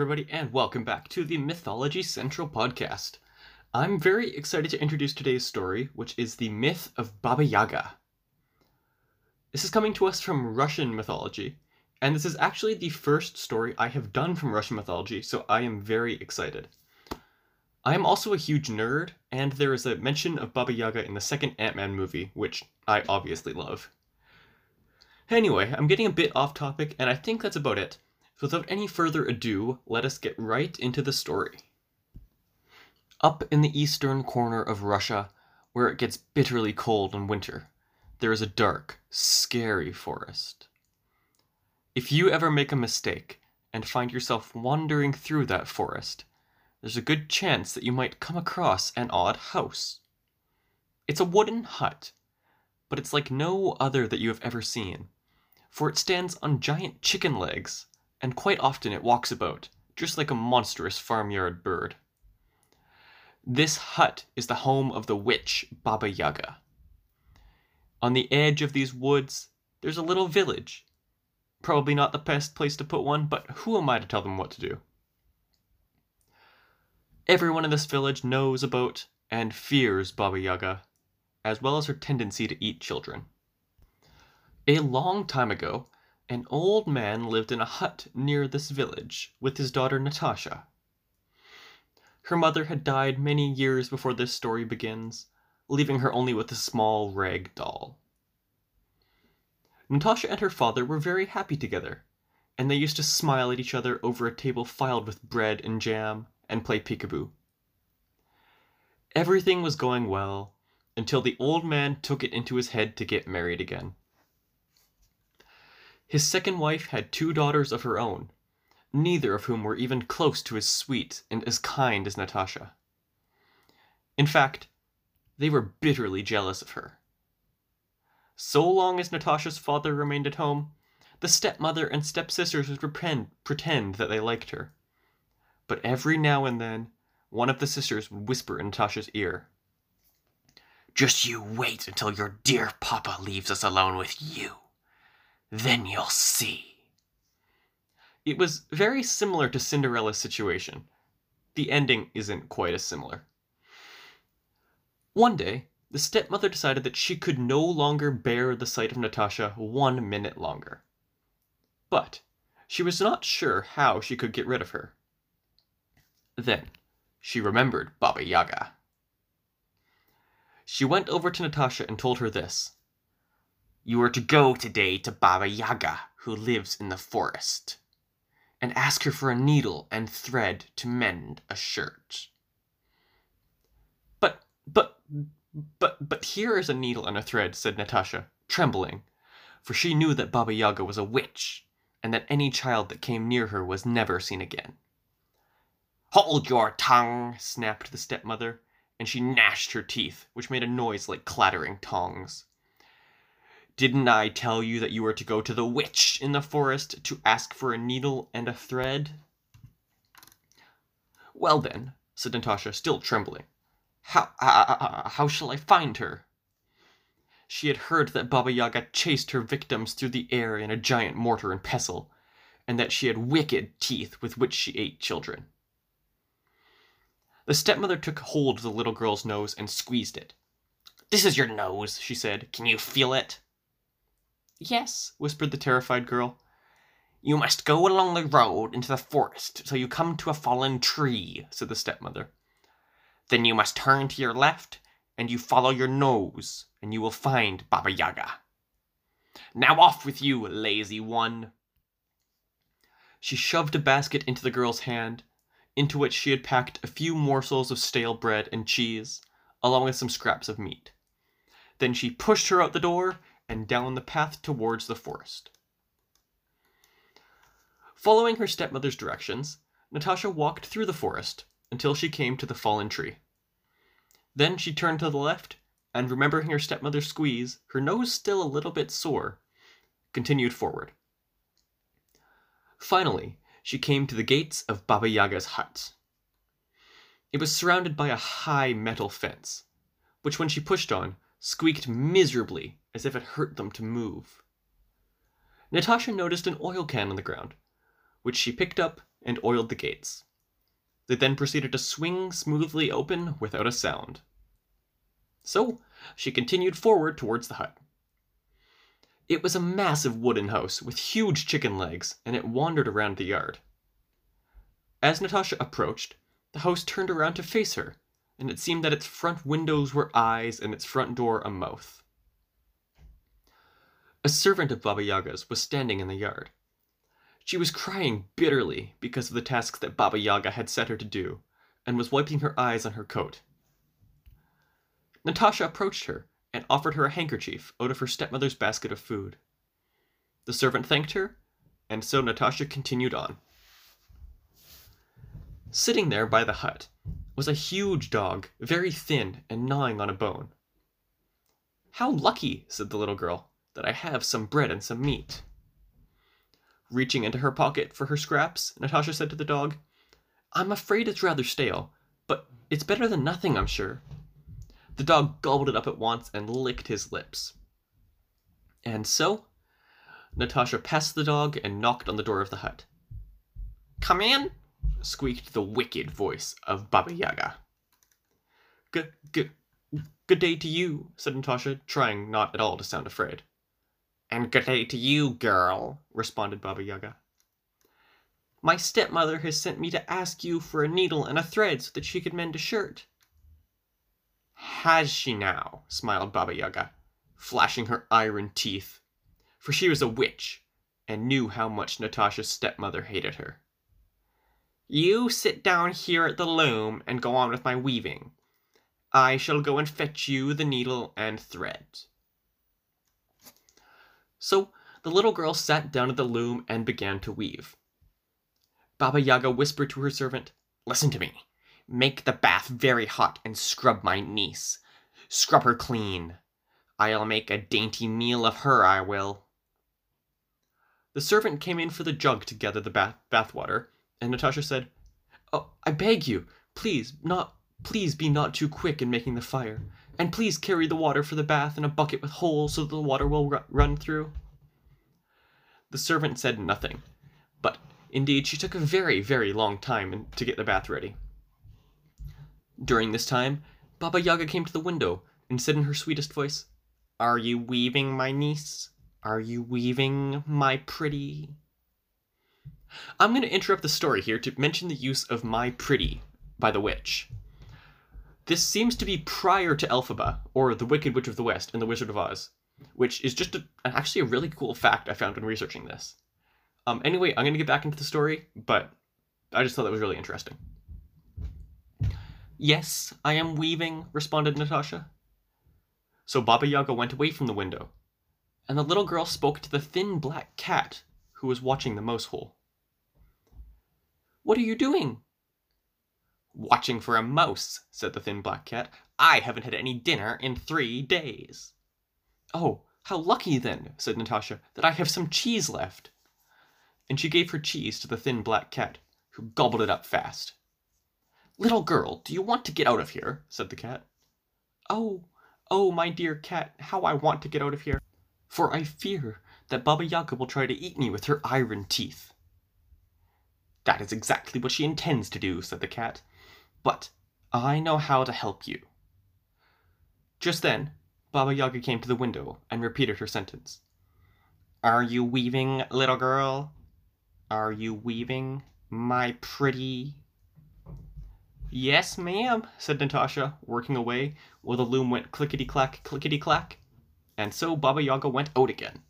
everybody, and welcome back to the Mythology Central podcast. I'm very excited to introduce today's story, which is the myth of Baba Yaga. This is coming to us from Russian mythology, and this is actually the first story I have done from Russian mythology, so I am very excited. I am also a huge nerd, and there is a mention of Baba Yaga in the second Ant Man movie, which I obviously love. Anyway, I'm getting a bit off topic, and I think that's about it. So without any further ado, let us get right into the story. Up in the eastern corner of Russia, where it gets bitterly cold in winter, there is a dark, scary forest. If you ever make a mistake and find yourself wandering through that forest, there's a good chance that you might come across an odd house. It's a wooden hut, but it's like no other that you have ever seen, for it stands on giant chicken legs and quite often it walks about, just like a monstrous farmyard bird. This hut is the home of the witch Baba Yaga. On the edge of these woods, there's a little village. Probably not the best place to put one, but who am I to tell them what to do? Everyone in this village knows about and fears Baba Yaga, as well as her tendency to eat children. A long time ago, an old man lived in a hut near this village with his daughter Natasha. Her mother had died many years before this story begins, leaving her only with a small rag doll. Natasha and her father were very happy together, and they used to smile at each other over a table filled with bread and jam and play peekaboo. Everything was going well until the old man took it into his head to get married again. His second wife had two daughters of her own, neither of whom were even close to as sweet and as kind as Natasha. In fact, they were bitterly jealous of her. So long as Natasha's father remained at home, the stepmother and stepsisters would pretend, pretend that they liked her. But every now and then, one of the sisters would whisper in Natasha's ear, Just you wait until your dear papa leaves us alone with you. Then you'll see. It was very similar to Cinderella's situation. The ending isn't quite as similar. One day, the stepmother decided that she could no longer bear the sight of Natasha one minute longer. But she was not sure how she could get rid of her. Then she remembered Baba Yaga. She went over to Natasha and told her this. You are to go today to Baba Yaga, who lives in the forest, and ask her for a needle and thread to mend a shirt. But, but, but, but here is a needle and a thread, said Natasha, trembling, for she knew that Baba Yaga was a witch, and that any child that came near her was never seen again. Hold your tongue, snapped the stepmother, and she gnashed her teeth, which made a noise like clattering tongs. Didn't I tell you that you were to go to the witch in the forest to ask for a needle and a thread? Well then, said Natasha, still trembling, how, how, how shall I find her? She had heard that Baba Yaga chased her victims through the air in a giant mortar and pestle, and that she had wicked teeth with which she ate children. The stepmother took hold of the little girl's nose and squeezed it. This is your nose, she said. Can you feel it? Yes, whispered the terrified girl. You must go along the road into the forest till you come to a fallen tree, said the stepmother. Then you must turn to your left, and you follow your nose, and you will find Baba Yaga. Now off with you, lazy one. She shoved a basket into the girl's hand, into which she had packed a few morsels of stale bread and cheese, along with some scraps of meat. Then she pushed her out the door and down the path towards the forest. Following her stepmother's directions, Natasha walked through the forest until she came to the fallen tree. Then she turned to the left, and remembering her stepmother's squeeze, her nose still a little bit sore, continued forward. Finally, she came to the gates of Baba Yaga's hut. It was surrounded by a high metal fence, which when she pushed on, squeaked miserably as if it hurt them to move. Natasha noticed an oil can on the ground, which she picked up and oiled the gates. They then proceeded to swing smoothly open without a sound. So she continued forward towards the hut. It was a massive wooden house with huge chicken legs, and it wandered around the yard. As Natasha approached, the house turned around to face her, and it seemed that its front windows were eyes and its front door a mouth. A servant of Baba Yaga's was standing in the yard. She was crying bitterly because of the tasks that Baba Yaga had set her to do, and was wiping her eyes on her coat. Natasha approached her and offered her a handkerchief out of her stepmother's basket of food. The servant thanked her, and so Natasha continued on. Sitting there by the hut was a huge dog, very thin and gnawing on a bone. How lucky, said the little girl, that I have some bread and some meat. Reaching into her pocket for her scraps, Natasha said to the dog, I'm afraid it's rather stale, but it's better than nothing, I'm sure. The dog gobbled it up at once and licked his lips. And so, Natasha passed the dog and knocked on the door of the hut. Come in, squeaked the wicked voice of Baba Yaga. Good, good, good day to you, said Natasha, trying not at all to sound afraid. And good day to you, girl, responded Baba Yaga. My stepmother has sent me to ask you for a needle and a thread so that she could mend a shirt. Has she now? smiled Baba Yaga, flashing her iron teeth, for she was a witch and knew how much Natasha's stepmother hated her. You sit down here at the loom and go on with my weaving. I shall go and fetch you the needle and thread. So the little girl sat down at the loom and began to weave. Baba Yaga whispered to her servant, Listen to me. Make the bath very hot and scrub my niece. Scrub her clean. I'll make a dainty meal of her, I will. The servant came in for the jug to gather the bath water, and Natasha said, Oh, I beg you, please, not please be not too quick in making the fire. And please carry the water for the bath in a bucket with holes so that the water will run through. The servant said nothing, but indeed she took a very, very long time to get the bath ready. During this time, Baba Yaga came to the window and said in her sweetest voice, Are you weaving, my niece? Are you weaving, my pretty? I'm going to interrupt the story here to mention the use of my pretty by the witch. This seems to be prior to Elphaba, or The Wicked Witch of the West and The Wizard of Oz, which is just a, actually a really cool fact I found when researching this. Um, anyway, I'm going to get back into the story, but I just thought that was really interesting. Yes, I am weaving, responded Natasha. So Baba Yaga went away from the window, and the little girl spoke to the thin black cat who was watching the mouse hole. What are you doing? Watching for a mouse, said the thin black cat. I haven't had any dinner in three days. Oh, how lucky then, said Natasha, that I have some cheese left. And she gave her cheese to the thin black cat, who gobbled it up fast. Little girl, do you want to get out of here? said the cat. Oh, oh, my dear cat, how I want to get out of here, for I fear that Baba Yaga will try to eat me with her iron teeth. That is exactly what she intends to do, said the cat. But I know how to help you. Just then, Baba Yaga came to the window and repeated her sentence. Are you weaving, little girl? Are you weaving, my pretty? Yes, ma'am, said Natasha, working away, while the loom went clickety clack, clickety clack. And so Baba Yaga went out again.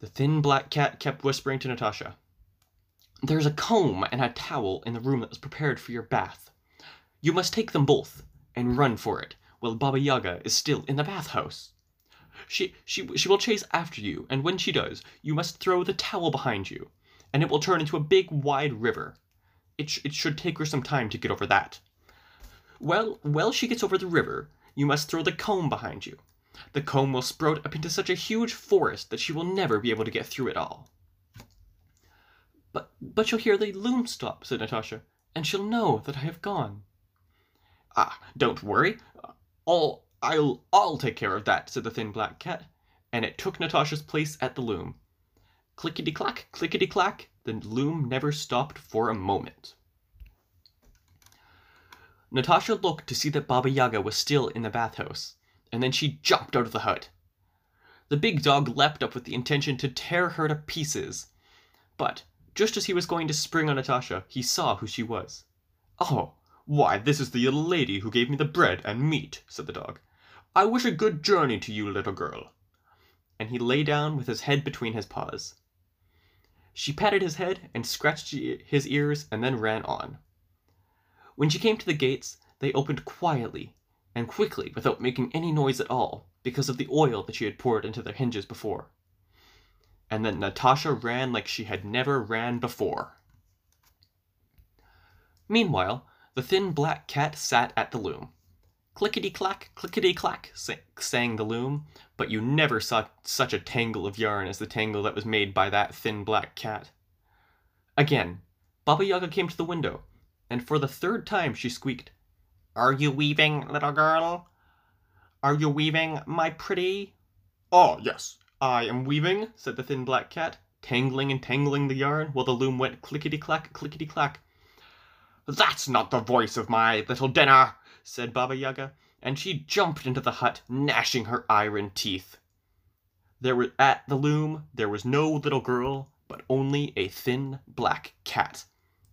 The thin black cat kept whispering to Natasha. There's a comb and a towel in the room that was prepared for your bath. You must take them both and run for it while Baba Yaga is still in the bathhouse. She, she, she will chase after you, and when she does, you must throw the towel behind you, and it will turn into a big wide river. It, sh- it should take her some time to get over that. Well, while she gets over the river, you must throw the comb behind you. The comb will sprout up into such a huge forest that she will never be able to get through it all. But but she'll hear the loom stop, said Natasha, and she'll know that I have gone. Ah, don't worry. I'll I'll I'll take care of that, said the thin black cat, and it took Natasha's place at the loom. Clickety clack, clickety clack, the loom never stopped for a moment. Natasha looked to see that Baba Yaga was still in the bathhouse, and then she jumped out of the hut. The big dog leapt up with the intention to tear her to pieces. But, just as he was going to spring on Natasha, he saw who she was. Oh, why, this is the little lady who gave me the bread and meat, said the dog. I wish a good journey to you, little girl. And he lay down with his head between his paws. She patted his head and scratched his ears and then ran on. When she came to the gates, they opened quietly and quickly without making any noise at all, because of the oil that she had poured into their hinges before. And that Natasha ran like she had never ran before. Meanwhile, the thin black cat sat at the loom. Clickety clack, clickety clack, sang the loom, but you never saw such a tangle of yarn as the tangle that was made by that thin black cat. Again, Baba Yaga came to the window and for the third time she squeaked, Are you weaving, little girl? Are you weaving, my pretty? Oh, yes, I am weaving, said the thin black cat, tangling and tangling the yarn while the loom went clickety clack, clickety clack. That's not the voice of my little dinner, said Baba Yaga, and she jumped into the hut, gnashing her iron teeth. There were at the loom there was no little girl, but only a thin black cat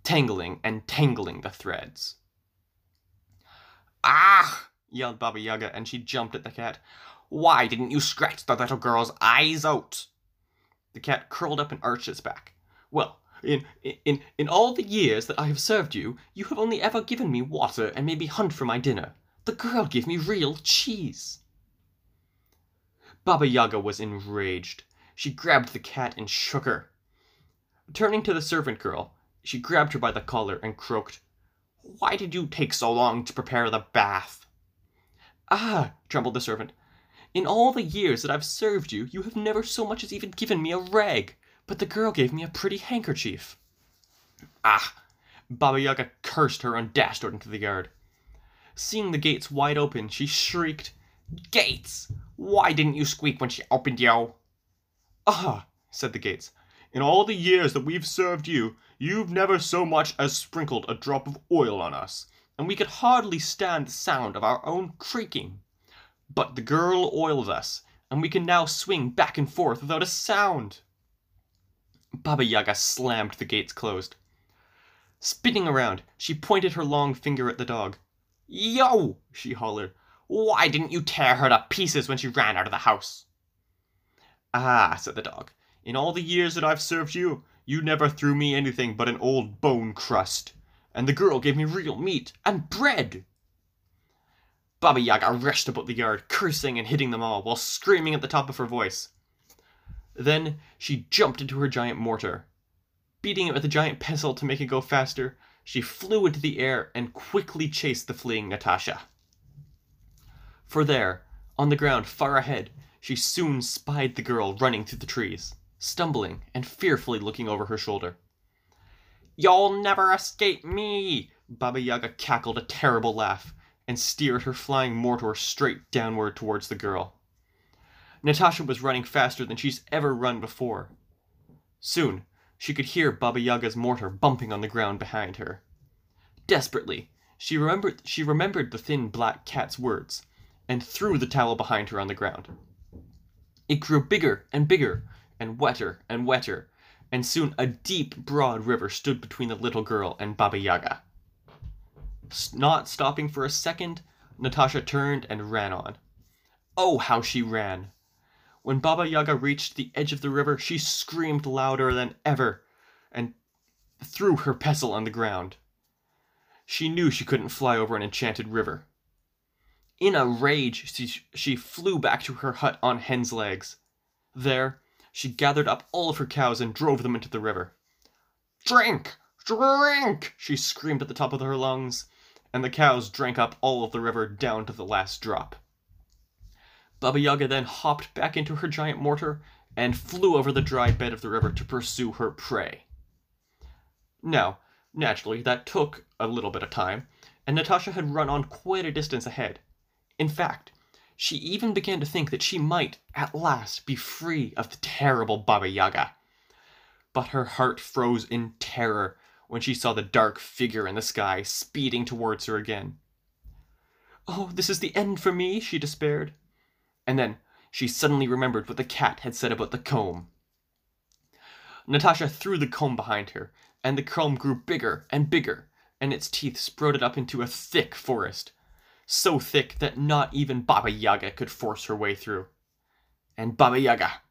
tangling and tangling the threads. Ah! yelled Baba Yaga, and she jumped at the cat. Why didn't you scratch the little girl's eyes out? The cat curled up and arched its back. Well, in, in, in all the years that I have served you, you have only ever given me water and made me hunt for my dinner. The girl gave me real cheese. Baba Yaga was enraged. She grabbed the cat and shook her. Turning to the servant girl, she grabbed her by the collar and croaked, Why did you take so long to prepare the bath? Ah, trembled the servant, in all the years that I've served you, you have never so much as even given me a rag, but the girl gave me a pretty handkerchief. Ah! Baba Yaga cursed her and dashed out into the yard. Seeing the gates wide open, she shrieked, Gates! Why didn't you squeak when she opened you? Ah, said the gates, in all the years that we've served you, you've never so much as sprinkled a drop of oil on us, and we could hardly stand the sound of our own creaking. But the girl oiled us, and we can now swing back and forth without a sound. Baba Yaga slammed the gates closed. Spinning around, she pointed her long finger at the dog. Yo! she hollered. Why didn't you tear her to pieces when she ran out of the house? Ah, said the dog, in all the years that I've served you, you never threw me anything but an old bone crust. And the girl gave me real meat and bread. Baba Yaga rushed about the yard, cursing and hitting them all, while screaming at the top of her voice. Then she jumped into her giant mortar. Beating it with a giant pestle to make it go faster, she flew into the air and quickly chased the fleeing Natasha. For there, on the ground far ahead, she soon spied the girl running through the trees stumbling and fearfully looking over her shoulder. You'll never escape me! Baba Yaga cackled a terrible laugh and steered her flying mortar straight downward towards the girl. Natasha was running faster than she's ever run before. Soon, she could hear Baba Yaga's mortar bumping on the ground behind her. Desperately, she remembered, she remembered the thin black cat's words and threw the towel behind her on the ground. It grew bigger and bigger and wetter and wetter, and soon a deep, broad river stood between the little girl and Baba Yaga. Not stopping for a second, Natasha turned and ran on. Oh, how she ran! When Baba Yaga reached the edge of the river, she screamed louder than ever and threw her pestle on the ground. She knew she couldn't fly over an enchanted river. In a rage, she, she flew back to her hut on hen's legs. There, she gathered up all of her cows and drove them into the river. Drink! Drink! she screamed at the top of her lungs, and the cows drank up all of the river down to the last drop. Baba Yaga then hopped back into her giant mortar and flew over the dry bed of the river to pursue her prey. Now, naturally, that took a little bit of time, and Natasha had run on quite a distance ahead. In fact, she even began to think that she might, at last, be free of the terrible Baba Yaga. but her heart froze in terror when she saw the dark figure in the sky speeding towards her again. Oh, this is the end for me, she despaired. And then she suddenly remembered what the cat had said about the comb. Natasha threw the comb behind her, and the comb grew bigger and bigger, and its teeth sprouted up into a thick forest, so thick that not even Baba Yaga could force her way through. And Baba Yaga,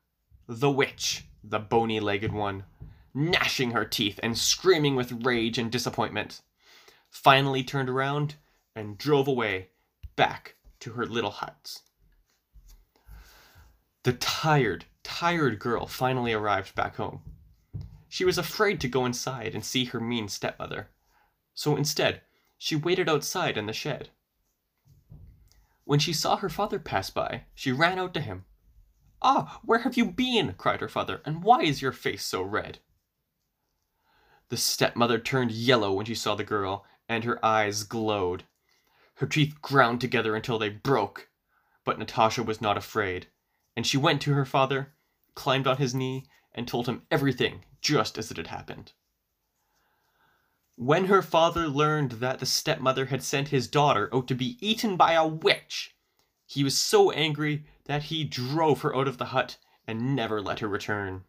the witch, the bony legged one, gnashing her teeth and screaming with rage and disappointment, finally turned around and drove away back to her little huts. The tired, tired girl finally arrived back home. She was afraid to go inside and see her mean stepmother, so instead, she waited outside in the shed. When she saw her father pass by, she ran out to him. Ah, where have you been? cried her father, and why is your face so red? The stepmother turned yellow when she saw the girl, and her eyes glowed. Her teeth ground together until they broke. But Natasha was not afraid, and she went to her father, climbed on his knee, and told him everything just as it had happened. When her father learned that the stepmother had sent his daughter out to be eaten by a witch, he was so angry that he drove her out of the hut and never let her return.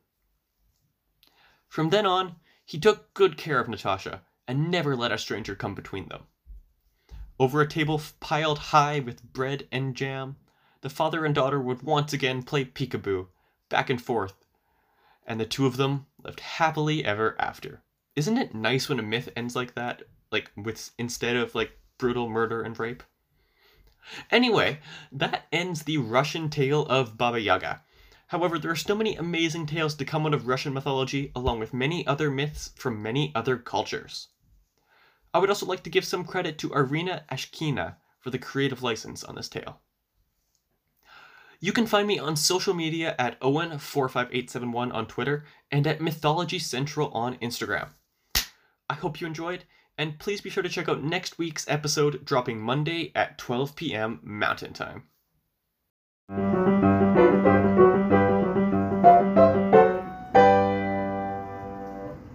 From then on, he took good care of Natasha and never let a stranger come between them. Over a table piled high with bread and jam, the father and daughter would once again play peekaboo, back and forth, and the two of them lived happily ever after. Isn't it nice when a myth ends like that? Like with instead of like brutal murder and rape? Anyway, that ends the Russian tale of Baba Yaga. However, there are still many amazing tales to come out of Russian mythology, along with many other myths from many other cultures. I would also like to give some credit to Arina Ashkina for the creative license on this tale. You can find me on social media at Owen45871 on Twitter and at Mythology Central on Instagram. I hope you enjoyed, and please be sure to check out next week's episode dropping Monday at 12 p.m. Mountain Time.